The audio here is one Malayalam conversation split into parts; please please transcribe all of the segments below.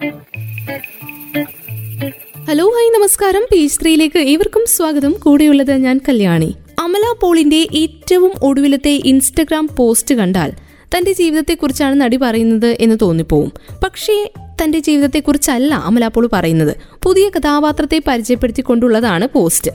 ഹലോ ഹായ് നമസ്കാരം. പി പേജ് ത്രീയിലേക്ക് ഏവർക്കും സ്വാഗതം. കൂടെയുള്ളത് ഞാൻ കല്യാണി. അമല പോളിന്റെ ഏറ്റവും ഒടുവിലത്തെ ഇൻസ്റ്റഗ്രാം പോസ്റ്റ് കണ്ടാൽ തന്റെ ജീവിതത്തെക്കുറിച്ചാണ് നടി പറയുന്നത് എന്ന് തോന്നിപ്പോവും. പക്ഷേ തന്റെ ജീവിതത്തെക്കുറിച്ചല്ല അമല പോൾ പറയുന്നത്. പുതിയ കഥാപാത്രത്തെ പരിചയപ്പെടുത്തിക്കൊണ്ടുള്ളതാണ് പോസ്റ്റ്.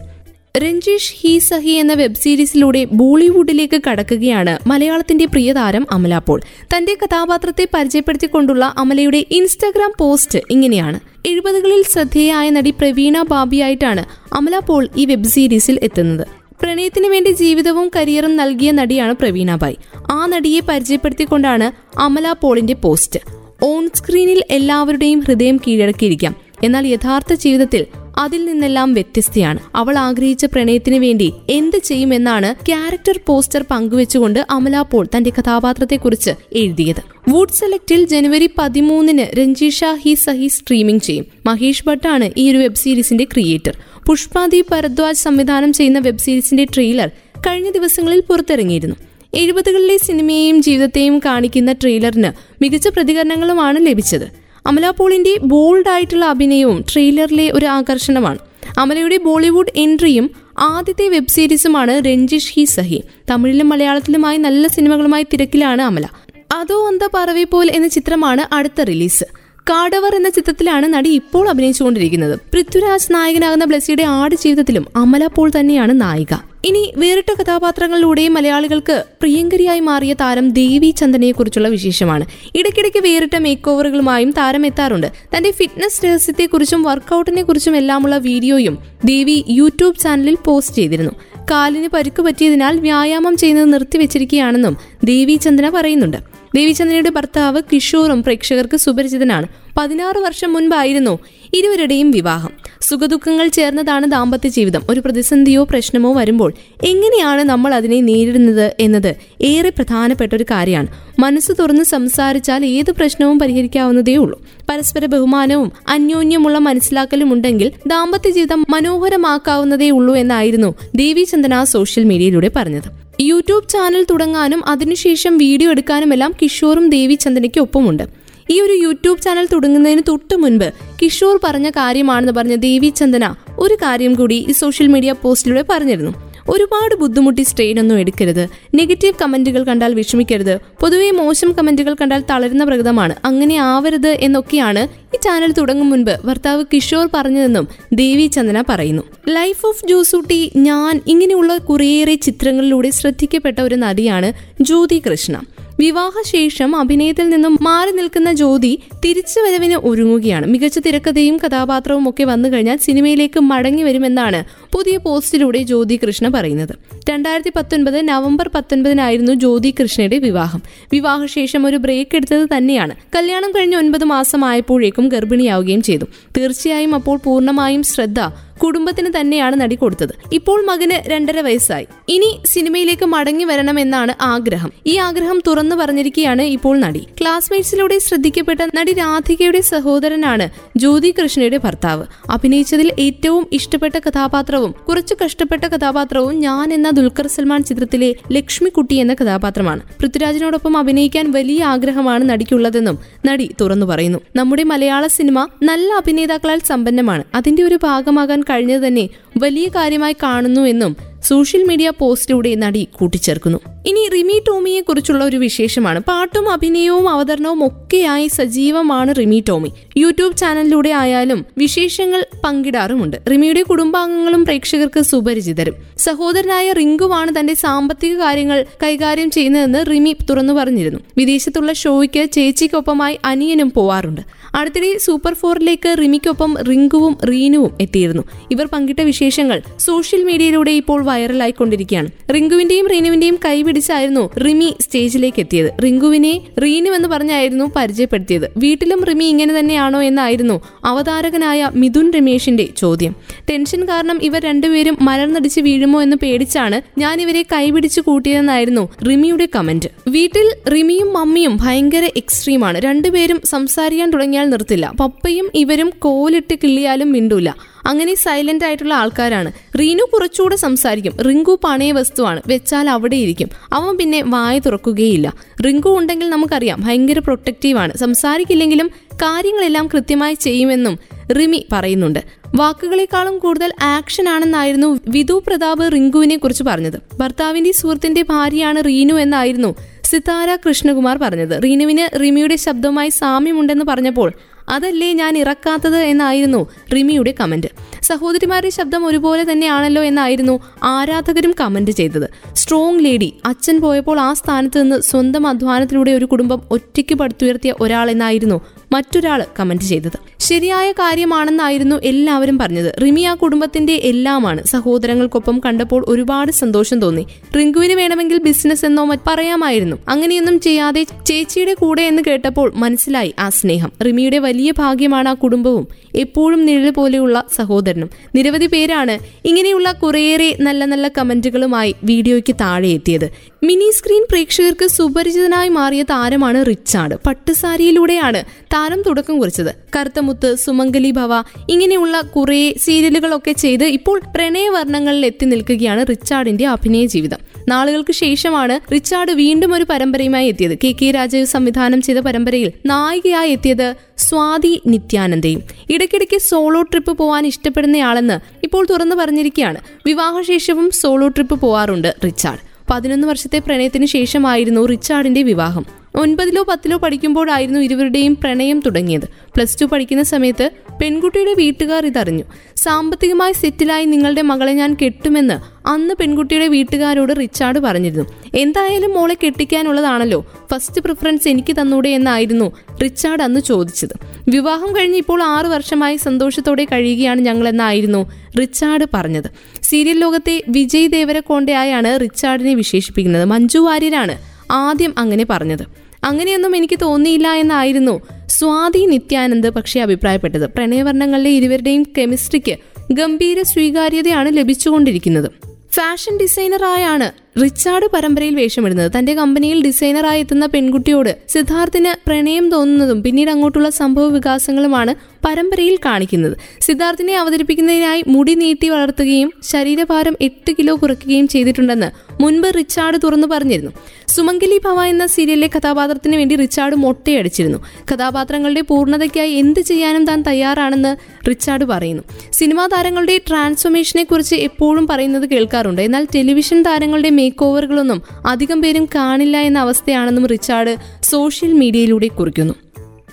രഞ്ജീഷ് ഹി സഹി എന്ന വെബ് സീരീസിലൂടെ ബോളിവുഡിലേക്ക് കടക്കുകയാണ് മലയാളത്തിന്റെ പ്രിയതാരം അമല പോൾ തന്റെ കഥാപാത്രത്തെ പരിചയപ്പെടുത്തിക്കൊണ്ടുള്ള അമലയുടെ ഇൻസ്റ്റാഗ്രാം പോസ്റ്റ് ഇങ്ങനെയാണ്. എഴുപതുകളിൽ ശ്രദ്ധേയായ നടി പ്രവീണ ബാബിയായിട്ടാണ് അമല പോൾ ഈ വെബ് സീരീസിൽ എത്തുന്നത്. പ്രണയത്തിന് വേണ്ടി ജീവിതവും കരിയറും നൽകിയ നടിയാണ് പ്രവീണ ബായ്. ആ നടിയെ പരിചയപ്പെടുത്തിക്കൊണ്ടാണ് അമല പോളിന്റെ പോസ്റ്റ്. ഓൺ സ്ക്രീനിൽ എല്ലാവരുടെയും ഹൃദയം കീഴടക്കിയിരിക്കാം. എന്നാൽ യഥാർത്ഥ ജീവിതത്തിൽ അതിൽ നിന്നെല്ലാം വ്യത്യസ്തയാണ്. അവൾ ആഗ്രഹിച്ച പ്രണയത്തിന് വേണ്ടി എന്ത് ചെയ്യുമെന്നാണ് ക്യാരക്ടർ പോസ്റ്റർ പങ്കുവെച്ചുകൊണ്ട് അമല പോൾ തന്റെ കഥാപാത്രത്തെക്കുറിച്ച് എഴുതിയത്. വുഡ് സെലക്റ്റിൽ ജനുവരി പതിമൂന്നിന് രഞ്ജിഷ ഹി സഹി സ്ട്രീമിംഗ് ചെയ്യും. മഹേഷ് ഭട്ടാണ് ഈ ഒരു വെബ് സീരീസിന്റെ ക്രിയേറ്റർ. പുഷ്പാദി ഭരദ്വാജ് സംവിധാനം ചെയ്യുന്ന വെബ് സീരീസിന്റെ ട്രെയിലർ കഴിഞ്ഞ ദിവസങ്ങളിൽ പുറത്തിറങ്ങിയിരുന്നു. എഴുപതുകളിലെ സിനിമയെയും ജീവിതത്തെയും കാണിക്കുന്ന ട്രെയിലറിന് മികച്ച പ്രതികരണങ്ങളുമാണ് ലഭിച്ചത്. അമല പോളിന്റെ ബോൾഡ് ആയിട്ടുള്ള അഭിനയവും ട്രെയിലറിലെ ഒരു ആകർഷണമാണ്. അമലയുടെ ബോളിവുഡ് എൻട്രിയും ആദ്യത്തെ വെബ് സീരീസുമാണ് രഞ്ജിഷ് ഹി സഹി. തമിഴിലും മലയാളത്തിലുമായി നല്ല സിനിമകളുമായി തിരക്കിലാണ് അമല. അതോ അന്ത പറവി പോൽ എന്ന ചിത്രമാണ് അടുത്ത റിലീസ്. കാടവർ എന്ന ചിത്രത്തിലാണ് നടി ഇപ്പോൾ അഭിനയിച്ചുകൊണ്ടിരിക്കുന്നത്. പൃഥ്വിരാജ് നായകനാകുന്ന ബ്ലസ്സിയുടെ ആട് ജീവിതത്തിലും അമല പോൾ തന്നെയാണ് നായിക. ഇനി വേറിട്ട കഥാപാത്രങ്ങളിലൂടെ മലയാളികൾക്ക് പ്രിയങ്കരിയായി മാറിയ താരം ദേവി ചന്ദനയെ കുറിച്ചുള്ള വിശേഷമാണ്. ഇടയ്ക്കിടയ്ക്ക് വേറിട്ട മേക്ക് ഓവറുകളുമായും താരം എത്താറുണ്ട്. തന്റെ ഫിറ്റ്നസ് രഹസ്യത്തെക്കുറിച്ചും വർക്കൗട്ടിനെ കുറിച്ചും എല്ലാമുള്ള വീഡിയോയും ദേവി യൂട്യൂബ് ചാനലിൽ പോസ്റ്റ് ചെയ്തിരുന്നു. കാലിന് പരുക്ക് പറ്റിയതിനാൽ വ്യായാമം ചെയ്യുന്നത് നിർത്തിവെച്ചിരിക്കുകയാണെന്നും ദേവി ചന്ദന പറയുന്നുണ്ട്. ദേവിചന്ദ്രയുടെ ഭർത്താവ് കിഷോറും പ്രേക്ഷകർക്ക് സുപരിചിതനാണ്. പതിനാറ് വർഷം മുൻപായിരുന്നു ഇരുവരുടെയും വിവാഹം. സുഖദുഃഖങ്ങൾ ചേർന്നതാണ് ദാമ്പത്യ ജീവിതം. ഒരു പ്രതിസന്ധിയോ പ്രശ്നമോ വരുമ്പോൾ എങ്ങനെയാണ് നമ്മൾ അതിനെ നേരിടുന്നത് എന്നത് ഏറെ പ്രധാനപ്പെട്ട ഒരു കാര്യമാണ്. മനസ്സ് തുറന്ന് സംസാരിച്ചാൽ ഏത് പ്രശ്നവും പരിഹരിക്കാവുന്നതേ ഉള്ളൂ. പരസ്പര ബഹുമാനവും അന്യോന്യമുള്ള മനസ്സിലാക്കലും ഉണ്ടെങ്കിൽ ദാമ്പത്യ ജീവിതം മനോഹരമാക്കാവുന്നതേ ഉള്ളൂ എന്നായിരുന്നു ദേവിചന്ദന സോഷ്യൽ മീഡിയയിലൂടെ പറഞ്ഞത്. യൂട്യൂബ് ചാനൽ തുടങ്ങാനും അതിനുശേഷം വീഡിയോ എടുക്കാനുമെല്ലാം കിഷോറും ദേവി ചന്ദനയ്ക്ക് ഒപ്പമുണ്ട് ഈ ഒരു യൂട്യൂബ് ചാനൽ തുടങ്ങുന്നതിന് തൊട്ടു മുൻപ് കിഷോർ പറഞ്ഞ കാര്യമാണെന്ന് പറഞ്ഞ ദേവി ചന്ദന ഒരു കാര്യം കൂടി ഈ സോഷ്യൽ മീഡിയ പോസ്റ്റിലൂടെ പറഞ്ഞിരുന്നു. ഒരുപാട് ബുദ്ധിമുട്ടി സ്ട്രെയിൻ ഒന്നും എടുക്കരുത്. നെഗറ്റീവ് കമന്റുകൾ കണ്ടാൽ വിഷമിക്കരുത്. പൊതുവെ മോശം കമന്റുകൾ കണ്ടാൽ തളരുന്ന പ്രകൃതമാണ് അങ്ങനെ ആവരുത് എന്നൊക്കെയാണ് ഈ ചാനൽ തുടങ്ങും മുൻപ് ഭർത്താവ് കിഷോർ പറഞ്ഞതെന്നും ദേവി ചന്ദന പറയുന്നു. ലൈഫ് ഓഫ് ജോസൂട്ടി ഞാൻ ഇങ്ങനെയുള്ള കുറേയേറെ ചിത്രങ്ങളിലൂടെ ശ്രദ്ധിക്കപ്പെട്ട ഒരു നടിയാണ് ജ്യോതി കൃഷ്ണ. വിവാഹശേഷം അഭിനയത്തിൽ നിന്നും മാറി നിൽക്കുന്ന ജ്യോതി തിരിച്ചുവരവിന് ഒരുങ്ങുകയാണ്. മികച്ച തിരക്കഥയും കഥാപാത്രവും ഒക്കെ വന്നു കഴിഞ്ഞാൽ സിനിമയിലേക്ക് മടങ്ങി വരുമെന്നാണ് പുതിയ പോസ്റ്റിലൂടെ ജ്യോതി കൃഷ്ണ പറയുന്നത്. രണ്ടായിരത്തി പത്തൊൻപത് നവംബർ പത്തൊൻപതിനായിരുന്നു ജ്യോതി കൃഷ്ണയുടെ വിവാഹം. വിവാഹശേഷം ഒരു ബ്രേക്ക് എടുത്തത് തന്നെയാണ്. കല്യാണം കഴിഞ്ഞ് ഒൻപത് മാസമായപ്പോഴേക്കും ഗർഭിണിയാവുകയും ചെയ്തു. തീർച്ചയായും അപ്പോൾ പൂർണമായും ശ്രദ്ധ കുടുംബത്തിന് തന്നെയാണ് നടി കൊടുത്തത്. ഇപ്പോൾ മകന് രണ്ടര വയസ്സായി. ഇനി സിനിമയിലേക്ക് മടങ്ങി വരണമെന്നാണ് ആഗ്രഹം. ഈ ആഗ്രഹം തുറന്നു പറഞ്ഞിരിക്കുകയാണ് ഇപ്പോൾ നടി. ക്ലാസ്മേറ്റ്സിലൂടെ ശ്രദ്ധിക്കപ്പെട്ട നടി രാധികയുടെ സഹോദരനാണ് ജ്യോതി കൃഷ്ണയുടെ ഭർത്താവ്. അഭിനയിച്ചതിൽ ഏറ്റവും ഇഷ്ടപ്പെട്ട കഥാപാത്രവും കുറച്ച് കഷ്ടപ്പെട്ട കഥാപാത്രവും ഞാൻ എന്ന ദുൽഖർ സൽമാൻ ചിത്രത്തിലെ ലക്ഷ്മിക്കുട്ടി എന്ന കഥാപാത്രമാണ്. പൃഥ്വിരാജിനോടൊപ്പം അഭിനയിക്കാൻ വലിയ ആഗ്രഹമാണ് നടിക്കുള്ളതെന്നും നടി തുറന്നു പറയുന്നു. നമ്മുടെ മലയാള സിനിമ നല്ല അഭിനേതാക്കളാൽ സമ്പന്നമാണ്. അതിന്റെ ഒരു ഭാഗമാകാൻ കഴിഞ്ഞത് തന്നെ വലിയ കാര്യമായി കാണുന്നു എന്നും സോഷ്യൽ മീഡിയ പോസ്റ്റിലൂടെ നടി കൂട്ടിച്ചേർക്കുന്നു. ഇനി റിമി ടോമിയെ കുറിച്ചുള്ള ഒരു വിശേഷമാണ്. പാട്ടും അഭിനയവും അവതരണവും ഒക്കെയായി സജീവമാണ് റിമി ടോമി. യൂട്യൂബ് ചാനലിലൂടെ ആയാലും വിശേഷങ്ങൾ പങ്കിടാറുമുണ്ട്. റിമിയുടെ കുടുംബാംഗങ്ങളും പ്രേക്ഷകർക്ക് സുപരിചിതരും. സഹോദരനായ റിങ്കുവാണ് തന്റെ സാമ്പത്തിക കാര്യങ്ങൾ കൈകാര്യം ചെയ്യുന്നതെന്ന് റിമി തുറന്നു പറഞ്ഞിരുന്നു. വിദേശത്തുള്ള ഷോയ്ക്ക് ചേച്ചിക്കൊപ്പമായി അനിയനും പോവാറുണ്ട്. അടുത്തിടെ സൂപ്പർ ഫോറിലേക്ക് റിമിക്കൊപ്പം റിങ്കുവും റീനുവും എത്തിയിരുന്നു. ഇവർ പങ്കിട്ട വിശേഷങ്ങൾ സോഷ്യൽ മീഡിയയിലൂടെ ഇപ്പോൾ വൈറലായിക്കൊണ്ടിരിക്കുകയാണ്. റിങ്കുവിന്റെയും റീനുവിന്റെയും കൈപിടിച്ചായിരുന്നു റിമി സ്റ്റേജിലേക്ക് എത്തിയത്. റിങ്കുവിനെ റീനു എന്ന് പറഞ്ഞായിരുന്നു പരിചയപ്പെടുത്തിയത്. വീട്ടിലും റിമി ഇങ്ങനെ തന്നെയാണോ എന്നായിരുന്നു അവതാരകനായ മിഥുൻ രമേശിന്റെ ചോദ്യം. ടെൻഷൻ കാരണം ഇവർ രണ്ടുപേരും മലർന്നടിച്ച് വീഴുമോ എന്ന് പേടിച്ചാണ് ഞാൻ ഇവരെ കൈപിടിച്ച് കൂട്ടിയതെന്നായിരുന്നു റിമിയുടെ കമന്റ്. വീട്ടിൽ റിമിയും മമ്മിയും ഭയങ്കര എക്സ്ട്രീമാണ് രണ്ടുപേരും സംസാരിക്കാൻ തുടങ്ങിയാൽ നിർത്തില്ല. പപ്പയും ഇവരും കോലിട്ട് കിള്ളിയാലും മിണ്ടൂല. അങ്ങനെ സൈലന്റ് ആയിട്ടുള്ള ആൾക്കാരാണ്. റീനു കുറച്ചുകൂടെ സംസാരിക്കും. റിങ്കു പണയ വസ്തുവാണ്. വെച്ചാൽ അവിടെ ഇരിക്കും. അവൻ പിന്നെ വായ തുറക്കുകയില്ല. റിങ്കു ഉണ്ടെങ്കിൽ നമുക്കറിയാം. ഭയങ്കര പ്രൊട്ടക്റ്റീവാണ്. സംസാരിക്കില്ലെങ്കിലും കാര്യങ്ങളെല്ലാം കൃത്യമായി ചെയ്യുമെന്നും റിമി പറയുന്നുണ്ട്. വാക്കുകളെക്കാളും കൂടുതൽ ആക്ഷൻ ആണെന്നായിരുന്നു വിധു പ്രതാപ് റിങ്കുവിനെ കുറിച്ച് പറഞ്ഞത്. ഭർത്താവിന്റെ സുഹൃത്തിന്റെ ഭാര്യയാണ് റീനു എന്നായിരുന്നു സിതാര കൃഷ്ണകുമാർ പറഞ്ഞത്. റീനുവിന് റിമിയുടെ ശബ്ദവുമായി സാമ്യമുണ്ടെന്ന് പറഞ്ഞപ്പോൾ അതല്ലേ ഞാൻ ഇറക്കാത്തത് എന്നായിരുന്നു റിമിയുടെ കമന്റ്. സഹോദരിമാരുടെ ശബ്ദം ഒരുപോലെ തന്നെയാണല്ലോ എന്നായിരുന്നു ആരാധകരും കമന്റ് ചെയ്തത്. സ്ട്രോങ് ലേഡി അച്ഛൻ പോയപ്പോൾ ആ സ്ഥാനത്ത് നിന്ന് സ്വന്തം അധ്വാനത്തിലൂടെ ഒരു കുടുംബം ഒറ്റയ്ക്ക് പടുത്തുയർത്തിയ ഒരാൾ എന്നായിരുന്നു മറ്റൊരാൾ കമന്റ് ചെയ്തത്. ശരിയായ കാര്യമാണെന്നായിരുന്നു എല്ലാവരും പറഞ്ഞത്. റിമി ആ കുടുംബത്തിന്റെ എല്ലാമാണ്. സഹോദരങ്ങൾക്കൊപ്പം കണ്ടപ്പോൾ ഒരുപാട് സന്തോഷം തോന്നി. റിങ്കുവിന് വേണമെങ്കിൽ ബിസിനസ് എന്നോ പറയാമായിരുന്നു. അങ്ങനെയൊന്നും ചെയ്യാതെ ചേച്ചിയുടെ കൂടെ എന്ന് കേട്ടപ്പോൾ മനസ്സിലായി ആ സ്നേഹം. റിമിയുടെ വലിയ ഭാഗ്യമാണ് ആ കുടുംബവും. എപ്പോഴും നിഴൽ പോലെയുള്ള സഹോദരനും. നിരവധി പേരാണ് ഇങ്ങനെയുള്ള കുറേയേറെ നല്ല നല്ല കമന്റുകളുമായി വീഡിയോയ്ക്ക് താഴെ എത്തിയത്. മിനി സ്ക്രീൻ പ്രേക്ഷകർക്ക് സുപരിചിതനായി മാറിയ താരമാണ് റിച്ചാർഡ്. പട്ടുസാരിയിലൂടെയാണ് താരം തുടക്കം കുറിച്ചത്. കറുത്തമുത്ത് സുമംഗലി ഭവ ഇങ്ങനെയുള്ള കുറേ സീരിയലുകളൊക്കെ ചെയ്ത് ഇപ്പോൾ പ്രണയവർണങ്ങളിൽ എത്തി നിൽക്കുകയാണ് റിച്ചാർഡിന്റെ അഭിനയ ജീവിതം. നാളുകൾക്ക് ശേഷമാണ് റിച്ചാർഡ് വീണ്ടും ഒരു പരമ്പരയുമായി എത്തിയത്. കെ കെ രാജീവ് സംവിധാനം ചെയ്ത പരമ്പരയിൽ നായികയായി എത്തിയത് സ്വാതി നിത്യാനന്ദയും. ഇടയ്ക്കിടയ്ക്ക് സോളോ ട്രിപ്പ് പോകാൻ ഇഷ്ടപ്പെടുന്നയാളെന്ന് ഇപ്പോൾ തുറന്നു പറഞ്ഞിരിക്കുകയാണ്. വിവാഹശേഷവും സോളോ ട്രിപ്പ് പോവാറുണ്ട് റിച്ചാർഡ്. പതിനൊന്ന് വർഷത്തെ പ്രണയത്തിന് ശേഷമായിരുന്നു റിച്ചാർഡിന്റെ വിവാഹം. ഒൻപതിലോ പത്തിലോ പഠിക്കുമ്പോഴായിരുന്നു ഇരുവരുടെയും പ്രണയം തുടങ്ങിയത്. പ്ലസ് ടു പഠിക്കുന്ന സമയത്ത് പെൺകുട്ടിയുടെ വീട്ടുകാർ ഇതറിഞ്ഞു. സാമ്പത്തികമായി സെറ്റിലായി നിങ്ങളുടെ മകളെ ഞാൻ കെട്ടുമെന്ന് അന്ന് പെൺകുട്ടിയുടെ വീട്ടുകാരോട് റിച്ചാർഡ് പറഞ്ഞിരുന്നു. എന്തായാലും മോളെ കെട്ടിക്കാനുള്ളതാണല്ലോ. ഫസ്റ്റ് പ്രിഫറൻസ് എനിക്ക് തന്നൂടെ എന്നായിരുന്നു റിച്ചാർഡ് അന്ന് ചോദിച്ചത്. വിവാഹം കഴിഞ്ഞ് ഇപ്പോൾ ആറു വർഷമായി സന്തോഷത്തോടെ കഴിയുകയാണ് ഞങ്ങളെന്നായിരുന്നു റിച്ചാർഡ് പറഞ്ഞത്. സീരിയൽ ലോകത്തെ വിജയ് ദേവരക്കോണ്ടയായാണ് റിച്ചാർഡിനെ വിശേഷിപ്പിക്കുന്നത്. മഞ്ജു വാര്യരാണ് ആദ്യം അങ്ങനെ പറഞ്ഞത്. അങ്ങനെയൊന്നും എനിക്ക് തോന്നിയില്ല എന്നായിരുന്നു സ്വാതി നിത്യാനന്ദ് പക്ഷേ അഭിപ്രായപ്പെട്ടത്. പ്രണയവർണങ്ങളിലെ ഇരുവരുടെയും കെമിസ്ട്രിക്ക് ഗംഭീര സ്വീകാര്യതയാണ് ലഭിച്ചുകൊണ്ടിരിക്കുന്നത്. ഫാഷൻ ഡിസൈനറായാണ് റിച്ചാർഡ് പരമ്പരയിൽ വേഷമിടുന്നത്. തന്റെ കമ്പനിയിൽ ഡിസൈനറായി എത്തുന്ന പെൺകുട്ടിയോട് സിദ്ധാർത്ഥിന് പ്രണയം തോന്നുന്നതും പിന്നീട് അങ്ങോട്ടുള്ള സംഭവ വികാസങ്ങളുമാണ് പരമ്പരയിൽ കാണിക്കുന്നത്. സിദ്ധാർത്ഥിനെ അവതരിപ്പിക്കുന്നതിനായി മുടി നീട്ടി വളർത്തുകയും ശരീരഭാരം എട്ട് കിലോ കുറയ്ക്കുകയും ചെയ്തിട്ടുണ്ടെന്ന് മുൻപ് റിച്ചാർഡ് തുറന്നു പറഞ്ഞിരുന്നു. സുമംഗലി ഭവ എന്ന സീരിയലിലെ കഥാപാത്രത്തിന് വേണ്ടി റിച്ചാർഡ് മൊട്ടയടിച്ചിരുന്നു. കഥാപാത്രങ്ങളുടെ പൂർണതയ്ക്കായി എന്ത് ചെയ്യാനും താൻ തയ്യാറാണെന്ന് റിച്ചാർഡ് പറയുന്നു. സിനിമാ താരങ്ങളുടെ ട്രാൻസ്ഫോർമേഷനെ കുറിച്ച് എപ്പോഴും പറയുന്നത് കേൾക്കാറുണ്ട്. എന്നാൽ ടെലിവിഷൻ താരങ്ങളുടെ മേക്ക് ഓവറുകളൊന്നും അധികം പേരും കാണില്ല എന്ന അവസ്ഥയാണെന്നും റിച്ചാർഡ് സോഷ്യൽ മീഡിയയിലൂടെ കുറിക്കുന്നു.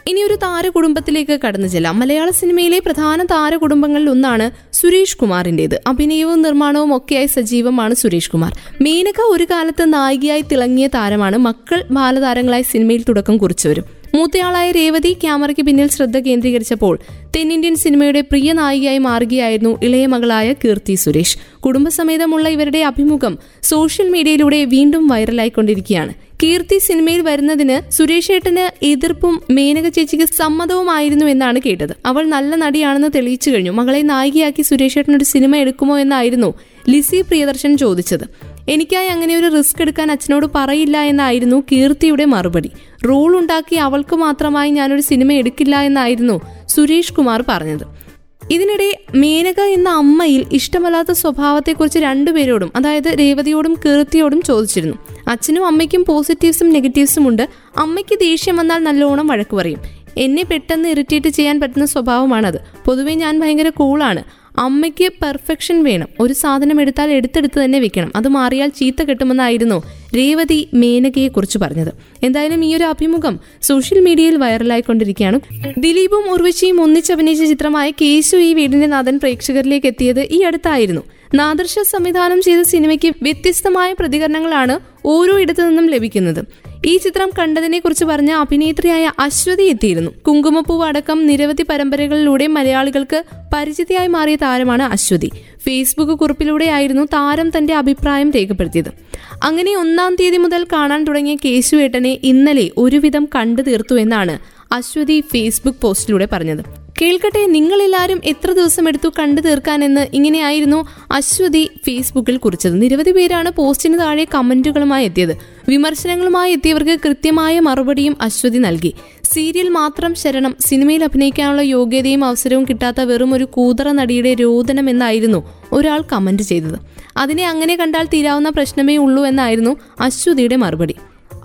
ഇനി ഒരു താരകുടുംബത്തിലേക്ക് കടന്നു ചെല്ലാം. മലയാള സിനിമയിലെ പ്രധാന താരകുടുംബങ്ങളിൽ ഒന്നാണ് സുരേഷ് കുമാറിന്റേത് അഭിനയവും നിർമ്മാണവും ഒക്കെയായി സജീവമാണ് സുരേഷ് കുമാർ. മേനക ഒരു കാലത്ത് നായികയായി തിളങ്ങിയ താരമാണ്. മക്കൾ ബാലതാരങ്ങളായി സിനിമയിൽ തുടക്കം കുറിച്ചവരും. മൂത്തയാളായ രേവതി ക്യാമറയ്ക്ക് പിന്നിൽ ശ്രദ്ധ കേന്ദ്രീകരിച്ചപ്പോൾ തെന്നിന്ത്യൻ സിനിമയുടെ പ്രിയ നായികയായി മാറുകയായിരുന്നു ഇളയ മകളായ കീർത്തി സുരേഷ്. കുടുംബസമേതമുള്ള ഇവരുടെ അഭിമുഖം സോഷ്യൽ മീഡിയയിലൂടെ വീണ്ടും വൈറലായിക്കൊണ്ടിരിക്കുകയാണ്. കീർത്തി സിനിമയിൽ വരുന്നതിന് സുരേഷ് ഏട്ടന് എതിർപ്പും മേനക ചേച്ചിക്ക് സമ്മതവുമായിരുന്നു എന്നാണ് കേട്ടത്. അവൾ നല്ല നടിയാണെന്ന് തെളിയിച്ചു കഴിഞ്ഞു. മകളെ നായികയാക്കി സുരേഷ് ഏട്ടൻ ഒരു സിനിമ എടുക്കുമോ എന്നായിരുന്നു ലിസി പ്രിയദർശൻ ചോദിച്ചത്. എനിക്കായി അങ്ങനെ ഒരു റിസ്ക് എടുക്കാൻ അച്ഛനോട് പറയില്ല എന്നായിരുന്നു കീർത്തിയുടെ മറുപടി. റൂൾ ഉണ്ടാക്കി അവൾക്ക് മാത്രമായി ഞാനൊരു സിനിമ എടുക്കില്ല എന്നായിരുന്നു സുരേഷ് കുമാർ പറഞ്ഞത്. ഇതിനിടെ മേനക എന്ന അമ്മയിൽ ഇഷ്ടമല്ലാത്ത സ്വഭാവത്തെക്കുറിച്ച് രണ്ടുപേരോടും അതായത് രേവതിയോടും കീർത്തിയോടും ചോദിച്ചിരുന്നു. അച്ഛനും അമ്മയ്ക്കും പോസിറ്റീവ്സും നെഗറ്റീവ്സും ഉണ്ട്. അമ്മയ്ക്ക് ദേഷ്യം വന്നാൽ നല്ലോണം വഴക്ക് പറയും. എന്നെ പെട്ടെന്ന് ഇറിറ്റേറ്റ് ചെയ്യാൻ പറ്റുന്ന സ്വഭാവമാണത്. പൊതുവേ ഞാൻ ഭയങ്കര കൂളാണ് അമ്മയ്ക്ക് പെർഫെക്ഷൻ വേണം. ഒരു സാധനം എടുത്താൽ എടുത്തെടുത്ത് തന്നെ വെക്കണം. അത് മാറിയാൽ ചീത്ത കിട്ടുമെന്നായിരുന്നു രേവതി മേനകയെ കുറിച്ച് പറഞ്ഞത്. എന്തായാലും ഈ ഒരു അഭിമുഖം സോഷ്യൽ മീഡിയയിൽ വൈറലായിക്കൊണ്ടിരിക്കുകയാണ്. ദിലീപും ഉർവശിയും ഒന്നിച്ചഭിനയിച്ച ചിത്രമായ കേശു ഈ വീടിന്റെ നാഥൻ പ്രേക്ഷകരിലേക്ക് എത്തിയത് ഈ അടുത്തായിരുന്നു. നാദർശ സംവിധാനം ചെയ്ത സിനിമയ്ക്ക് വ്യത്യസ്തമായ പ്രതികരണങ്ങളാണ് ഓരോ ഇടത്തു നിന്നും ലഭിക്കുന്നത്. ഈ ചിത്രം കണ്ടതിനെ കുറിച്ച് പറഞ്ഞ അഭിനേത്രിയായ അശ്വതി എത്തിയിരുന്നു. കുങ്കുമപ്പൂവ് അടക്കം നിരവധി പരമ്പരകളിലൂടെ മലയാളികൾക്ക് പരിചിതയായി മാറിയ താരമാണ് അശ്വതി. ഫേസ്ബുക്ക് കുറിപ്പിലൂടെയായിരുന്നു താരം തന്റെ അഭിപ്രായം രേഖപ്പെടുത്തിയത്. അങ്ങനെ ഒന്നാം തീയതി മുതൽ കാണാൻ തുടങ്ങിയ കേശുവേട്ടനെ ഇന്നലെ ഒരുവിധം കണ്ടു തീർത്തു എന്നാണ് അശ്വതി ഫേസ്ബുക്ക് പോസ്റ്റിലൂടെ പറഞ്ഞത്. കേൾക്കട്ടെ നിങ്ങളെല്ലാവരും എത്ര ദിവസം എടുത്തു കണ്ടു തീർക്കാനെന്ന് ഇങ്ങനെയായിരുന്നു അശ്വതി ഫേസ്ബുക്കിൽ കുറിച്ചത്. നിരവധി പേരാണ് പോസ്റ്റിന് താഴെ കമന്റുകളുമായി എത്തിയത്. വിമർശനങ്ങളുമായി എത്തിയവർക്ക് കൃത്യമായ മറുപടിയും അശ്വതി നൽകി. സീരിയൽ മാത്രം ശരണം സിനിമയിൽ അഭിനയിക്കാനുള്ള യോഗ്യതയും അവസരവും കിട്ടാത്ത വെറും ഒരു കൂതറ നടിയുടെ രോദനം എന്നായിരുന്നു ഒരാൾ കമന്റ് ചെയ്തത്. അതിനെ അങ്ങനെ കണ്ടാൽ തീരാവുന്ന പ്രശ്നമേ ഉള്ളൂ എന്നായിരുന്നു അശ്വതിയുടെ മറുപടി.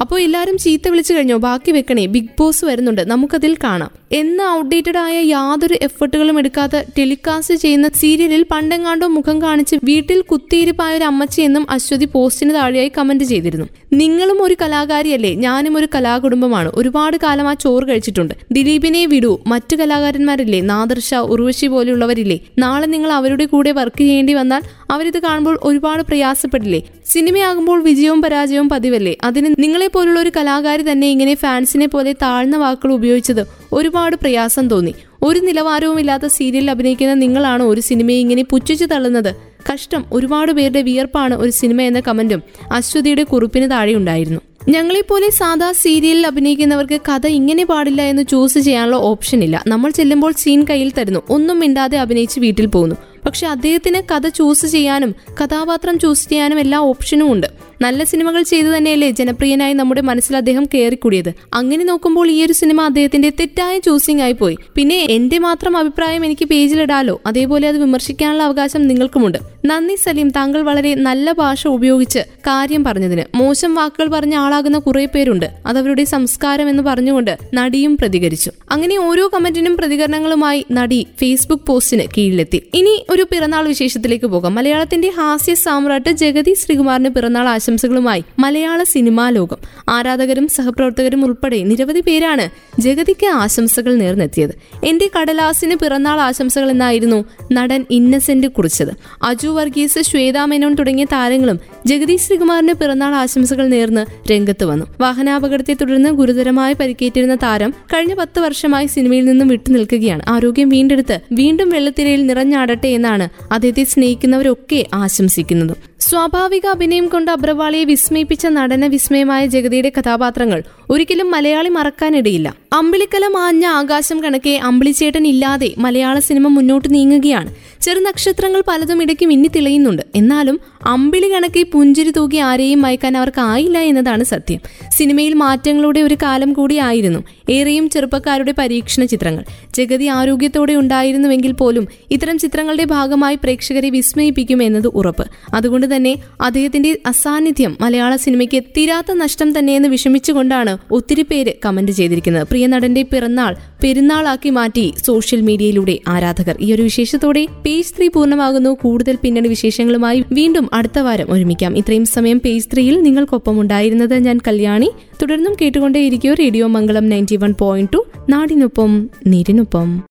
അപ്പോൾ എല്ലാവരും ചീത്ത വിളിച്ചു കഴിഞ്ഞോ? ബാക്കി വെക്കണേ ബിഗ് ബോസ് വരുന്നുണ്ട് നമുക്കതിൽ കാണാം. എന്ന് ഔട്ട്ഡേറ്റഡ് ആയ യാതൊരു എഫർട്ടുകളും എടുക്കാതെ ടെലികാസ്റ്റ് ചെയ്യുന്ന സീരിയലിൽ പണ്ടെങ്ങാണ്ടോ മുഖം കാണിച്ച് വീട്ടിൽ കുത്തിയിരിപ്പായ ഒരു അമ്മച്ചി എന്നും അശ്വതി പോസ്റ്റിന് താഴെയായി കമന്റ് ചെയ്തിരുന്നു. നിങ്ങളും ഒരു കലാകാരിയല്ലേ? ഞാനും ഒരു കലാകുടുംബമാണ്. ഒരുപാട് കാലം ആ ചോറ് കഴിച്ചിട്ടുണ്ട്. ദിലീപിനെ വിടൂ. മറ്റു കലാകാരന്മാരില്ലേ? നാദർഷ ഉർവശി പോലെയുള്ളവരില്ലേ? നാളെ നിങ്ങൾ അവരുടെ കൂടെ വർക്ക് ചെയ്യേണ്ടി വന്നാൽ അവരിത് കാണുമ്പോൾ ഒരുപാട് പ്രയാസപ്പെടില്ലേ? സിനിമയാകുമ്പോൾ വിജയവും പരാജയവും പതിവല്ലേ? അതിന് നിങ്ങളെ പോലുള്ള ഒരു കലാകാരി തന്നെ ഇങ്ങനെ ഫാൻസിനെ പോലെ താഴ്ന്ന വാക്കുകൾ ഉപയോഗിച്ചത് ഒരുപാട് പ്രയാസം തോന്നി. ഒരു നിലവാരവുമില്ലാത്ത സീരിയലിൽ അഭിനയിക്കുന്ന നിങ്ങളാണ് ഒരു സിനിമയെ ഇങ്ങനെ പുച്ഛിച്ചു തള്ളുന്നത്. കഷ്ടം. ഒരുപാട് പേരുടെ വിയർപ്പാണ് ഒരു സിനിമ എന്ന കമന്റും അശ്വതിയുടെ കുറിപ്പിന് താഴെ ഉണ്ടായിരുന്നു. ഞങ്ങളെപ്പോലെ സാധാ സീരിയലിൽ അഭിനയിക്കുന്നവർക്ക് കഥ ഇങ്ങനെ പാടില്ല എന്ന് ചൂസ് ചെയ്യാനുള്ള ഓപ്ഷൻ ഇല്ല. നമ്മൾ ചെല്ലുമ്പോൾ സീൻ കയ്യിൽ തരുന്നു. ഒന്നും മിണ്ടാതെ അഭിനയിച്ച് വീട്ടിൽ പോകുന്നു. പക്ഷെ അദ്ദേഹത്തിന് കഥ ചൂസ് ചെയ്യാനും കഥാപാത്രം ചൂസ് ചെയ്യാനും എല്ലാ ഓപ്ഷനും ഉണ്ട്. നല്ല സിനിമകൾ ചെയ്തു തന്നെയല്ലേ ജനപ്രിയനായി നമ്മുടെ മനസ്സിൽ അദ്ദേഹം കയറിക്കൂടിയത് അങ്ങനെ നോക്കുമ്പോൾ ഈ ഒരു സിനിമ അദ്ദേഹത്തിന്റെ തെറ്റായ ചൂസിംഗ് ആയി പോയി. പിന്നെ എന്റെ മാത്രം അഭിപ്രായം എനിക്ക് പേജിലിടാലോ അതേപോലെ അത് വിമർശിക്കാനുള്ള അവകാശം നിങ്ങൾക്കുമുണ്ട്. നന്ദി സലീം. താങ്കൾ വളരെ നല്ല ഭാഷ ഉപയോഗിച്ച് കാര്യം പറഞ്ഞതിന്. മോശം വാക്കുകൾ പറഞ്ഞ ആളാകുന്ന കുറെ പേരുണ്ട്. അതവരുടെ സംസ്കാരം എന്ന് പറഞ്ഞുകൊണ്ട് നടിയും പ്രതികരിച്ചു. അങ്ങനെ ഓരോ കമന്റിനും പ്രതികരണങ്ങളുമായി നടി ഫേസ്ബുക്ക് പോസ്റ്റിന് കീഴിലെത്തി. ഇനി ഒരു പിറന്നാൾ വിശേഷത്തിലേക്ക് പോകാം. മലയാളത്തിന്റെ ഹാസ്യ സാമ്രാട്ട് ജഗതി ശ്രീകുമാറിന് പിറന്നാൾ ആശംസകളുമായി മലയാള സിനിമാ ലോകം. ആരാധകരും സഹപ്രവർത്തകരും ഉൾപ്പെടെ നിരവധി പേരാണ് ജഗതിക്ക് ആശംസകൾ നേർന്നെത്തിയത്. എന്റെ കടലാസിന് പിറന്നാൾ ആശംസകൾ എന്നായിരുന്നു നടൻ ഇന്നസെന്റ് കുറിച്ചത്. അജു വർഗീസ് ശ്വേതാ മേനോൻ തുടങ്ങിയ താരങ്ങളും ജഗതി ശ്രീകുമാറിന് പിറന്നാൾ ആശംസകൾ നേർന്ന് രംഗത്ത് വന്നു. വാഹനാപകടത്തെ തുടർന്ന് ഗുരുതരമായി പരിക്കേറ്റിരുന്ന താരം കഴിഞ്ഞ പത്ത് വർഷമായി സിനിമയിൽ നിന്നും വിട്ടുനിൽക്കുകയാണ് ആരോഗ്യം വീണ്ടെടുത്ത് വീണ്ടും വെള്ളത്തിരയിൽ നിറഞ്ഞാടട്ടെ എന്നാണ് അദ്ദേഹത്തെ സ്നേഹിക്കുന്നവരൊക്കെ ആശംസിക്കുന്നത് സ്വാഭാവിക അഭിനയം കൊണ്ട് അബ്രവാളിയെ വിസ്മയിപ്പിച്ച നടന വിസ്മയമായ ജഗതിയുടെ കഥാപാത്രങ്ങൾ ഒരിക്കലും മലയാളി മറക്കാനിടയില്ല. അമ്പിളിക്കല മാഞ്ഞ ആകാശം കണക്കെ അമ്പിളിച്ചേട്ടൻ ഇല്ലാതെ മലയാള സിനിമ മുന്നോട്ട് നീങ്ങുകയാണ്. ചെറുനക്ഷത്രങ്ങൾ പലതും ഇടയ്ക്ക് മിന്നി തെളിയുന്നുണ്ട്. എന്നാലും അമ്പിളി കണക്കെ പുഞ്ചിരി തൂക്കി ആരെയും മയക്കാൻ അവർക്ക് ആയില്ല എന്നതാണ് സത്യം. സിനിമയിൽ മാറ്റങ്ങളുടെ ഒരു കാലം കൂടിയായിരുന്നു ഏറെയും ചെറുപ്പക്കാരുടെ പരീക്ഷണ ചിത്രങ്ങൾ. ജഗതി ആരോഗ്യത്തോടെ ഉണ്ടായിരുന്നുവെങ്കിൽ പോലും ഇത്തരം ചിത്രങ്ങളുടെ ഭാഗമായി പ്രേക്ഷകരെ വിസ്മയിപ്പിക്കും എന്നത് ഉറപ്പ്. അതുകൊണ്ട് തന്നെ അദ്ദേഹത്തിന്റെ അസാന്നിധ്യം മലയാള സിനിമയ്ക്ക് തീരാത്ത നഷ്ടം തന്നെയെന്ന് വിഷമിച്ചുകൊണ്ടാണ് ഒത്തിരി പേര് കമന്റ് ചെയ്തിരിക്കുന്നത്. പ്രിയ നടന്റെ പിറന്നാൾ പെരുന്നാളാക്കി മാറ്റി സോഷ്യൽ മീഡിയയിലൂടെ ആരാധകർ. ഈ ഒരു വിശേഷത്തോടെ പേജ് ത്രീ പൂർണമാകുന്നു. കൂടുതൽ പിന്നണി വിശേഷങ്ങളുമായി വീണ്ടും അടുത്ത വാരം ഒരുമിക്കാം. ഇത്രയും സമയം പേജ് ത്രീയിൽ നിങ്ങൾക്കൊപ്പം ഉണ്ടായിരുന്നത് ഞാൻ കല്യാണി. തുടർന്നും കേട്ടുകൊണ്ടേയിരിക്കും. Radio Mangalam ninety one point two. നാടിനൊപ്പം നീരിനൊപ്പം.